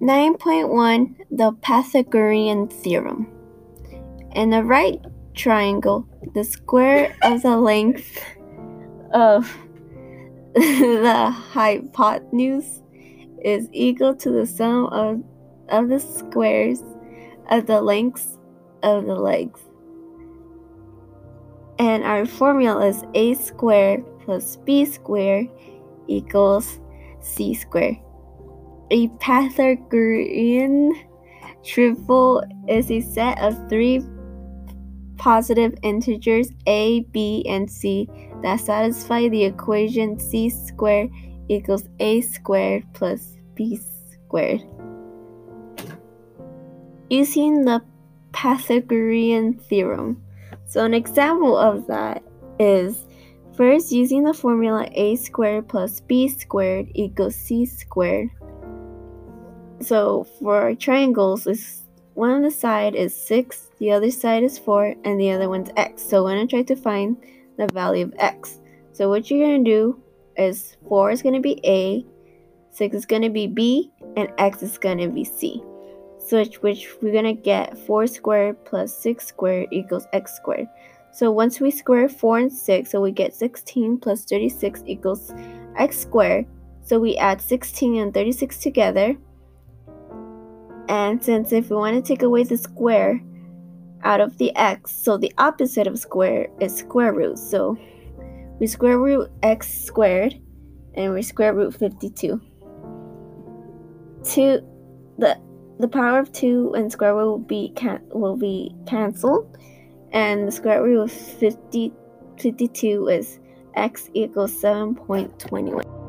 Nine point one the Pythagorean theorem. In a right triangle, the square of the length of the hypotenuse is equal to the sum of, of the squares of the lengths of the legs. And our formula is a squared plus b squared equals c squared. A Pythagorean triple is a set of three positive integers a, b, and c that satisfy the equation c squared equals a squared plus b squared. Using the Pythagorean theorem. So an example of that is first using the formula a squared plus b squared equals c squared. So for triangles, it's one on the side is 6, the other side is 4, and the other one's x. So we're going to try to find the value of x. So what you're going to do is 4 is going to be a, 6 is going to be b, and x is going to be c. So which we're going to get 4 squared plus 6 squared equals x squared. So once we square 4 and 6, so we get 16 plus 36 equals x squared. So we add 16 and 36 together and since if we want to take away the square out of the x, so the opposite of square is square root. So we square root x squared and we square root 52. 2 the the power of 2 and square root will be can, will be canceled and the square root of 50 52 is x equals 7.21.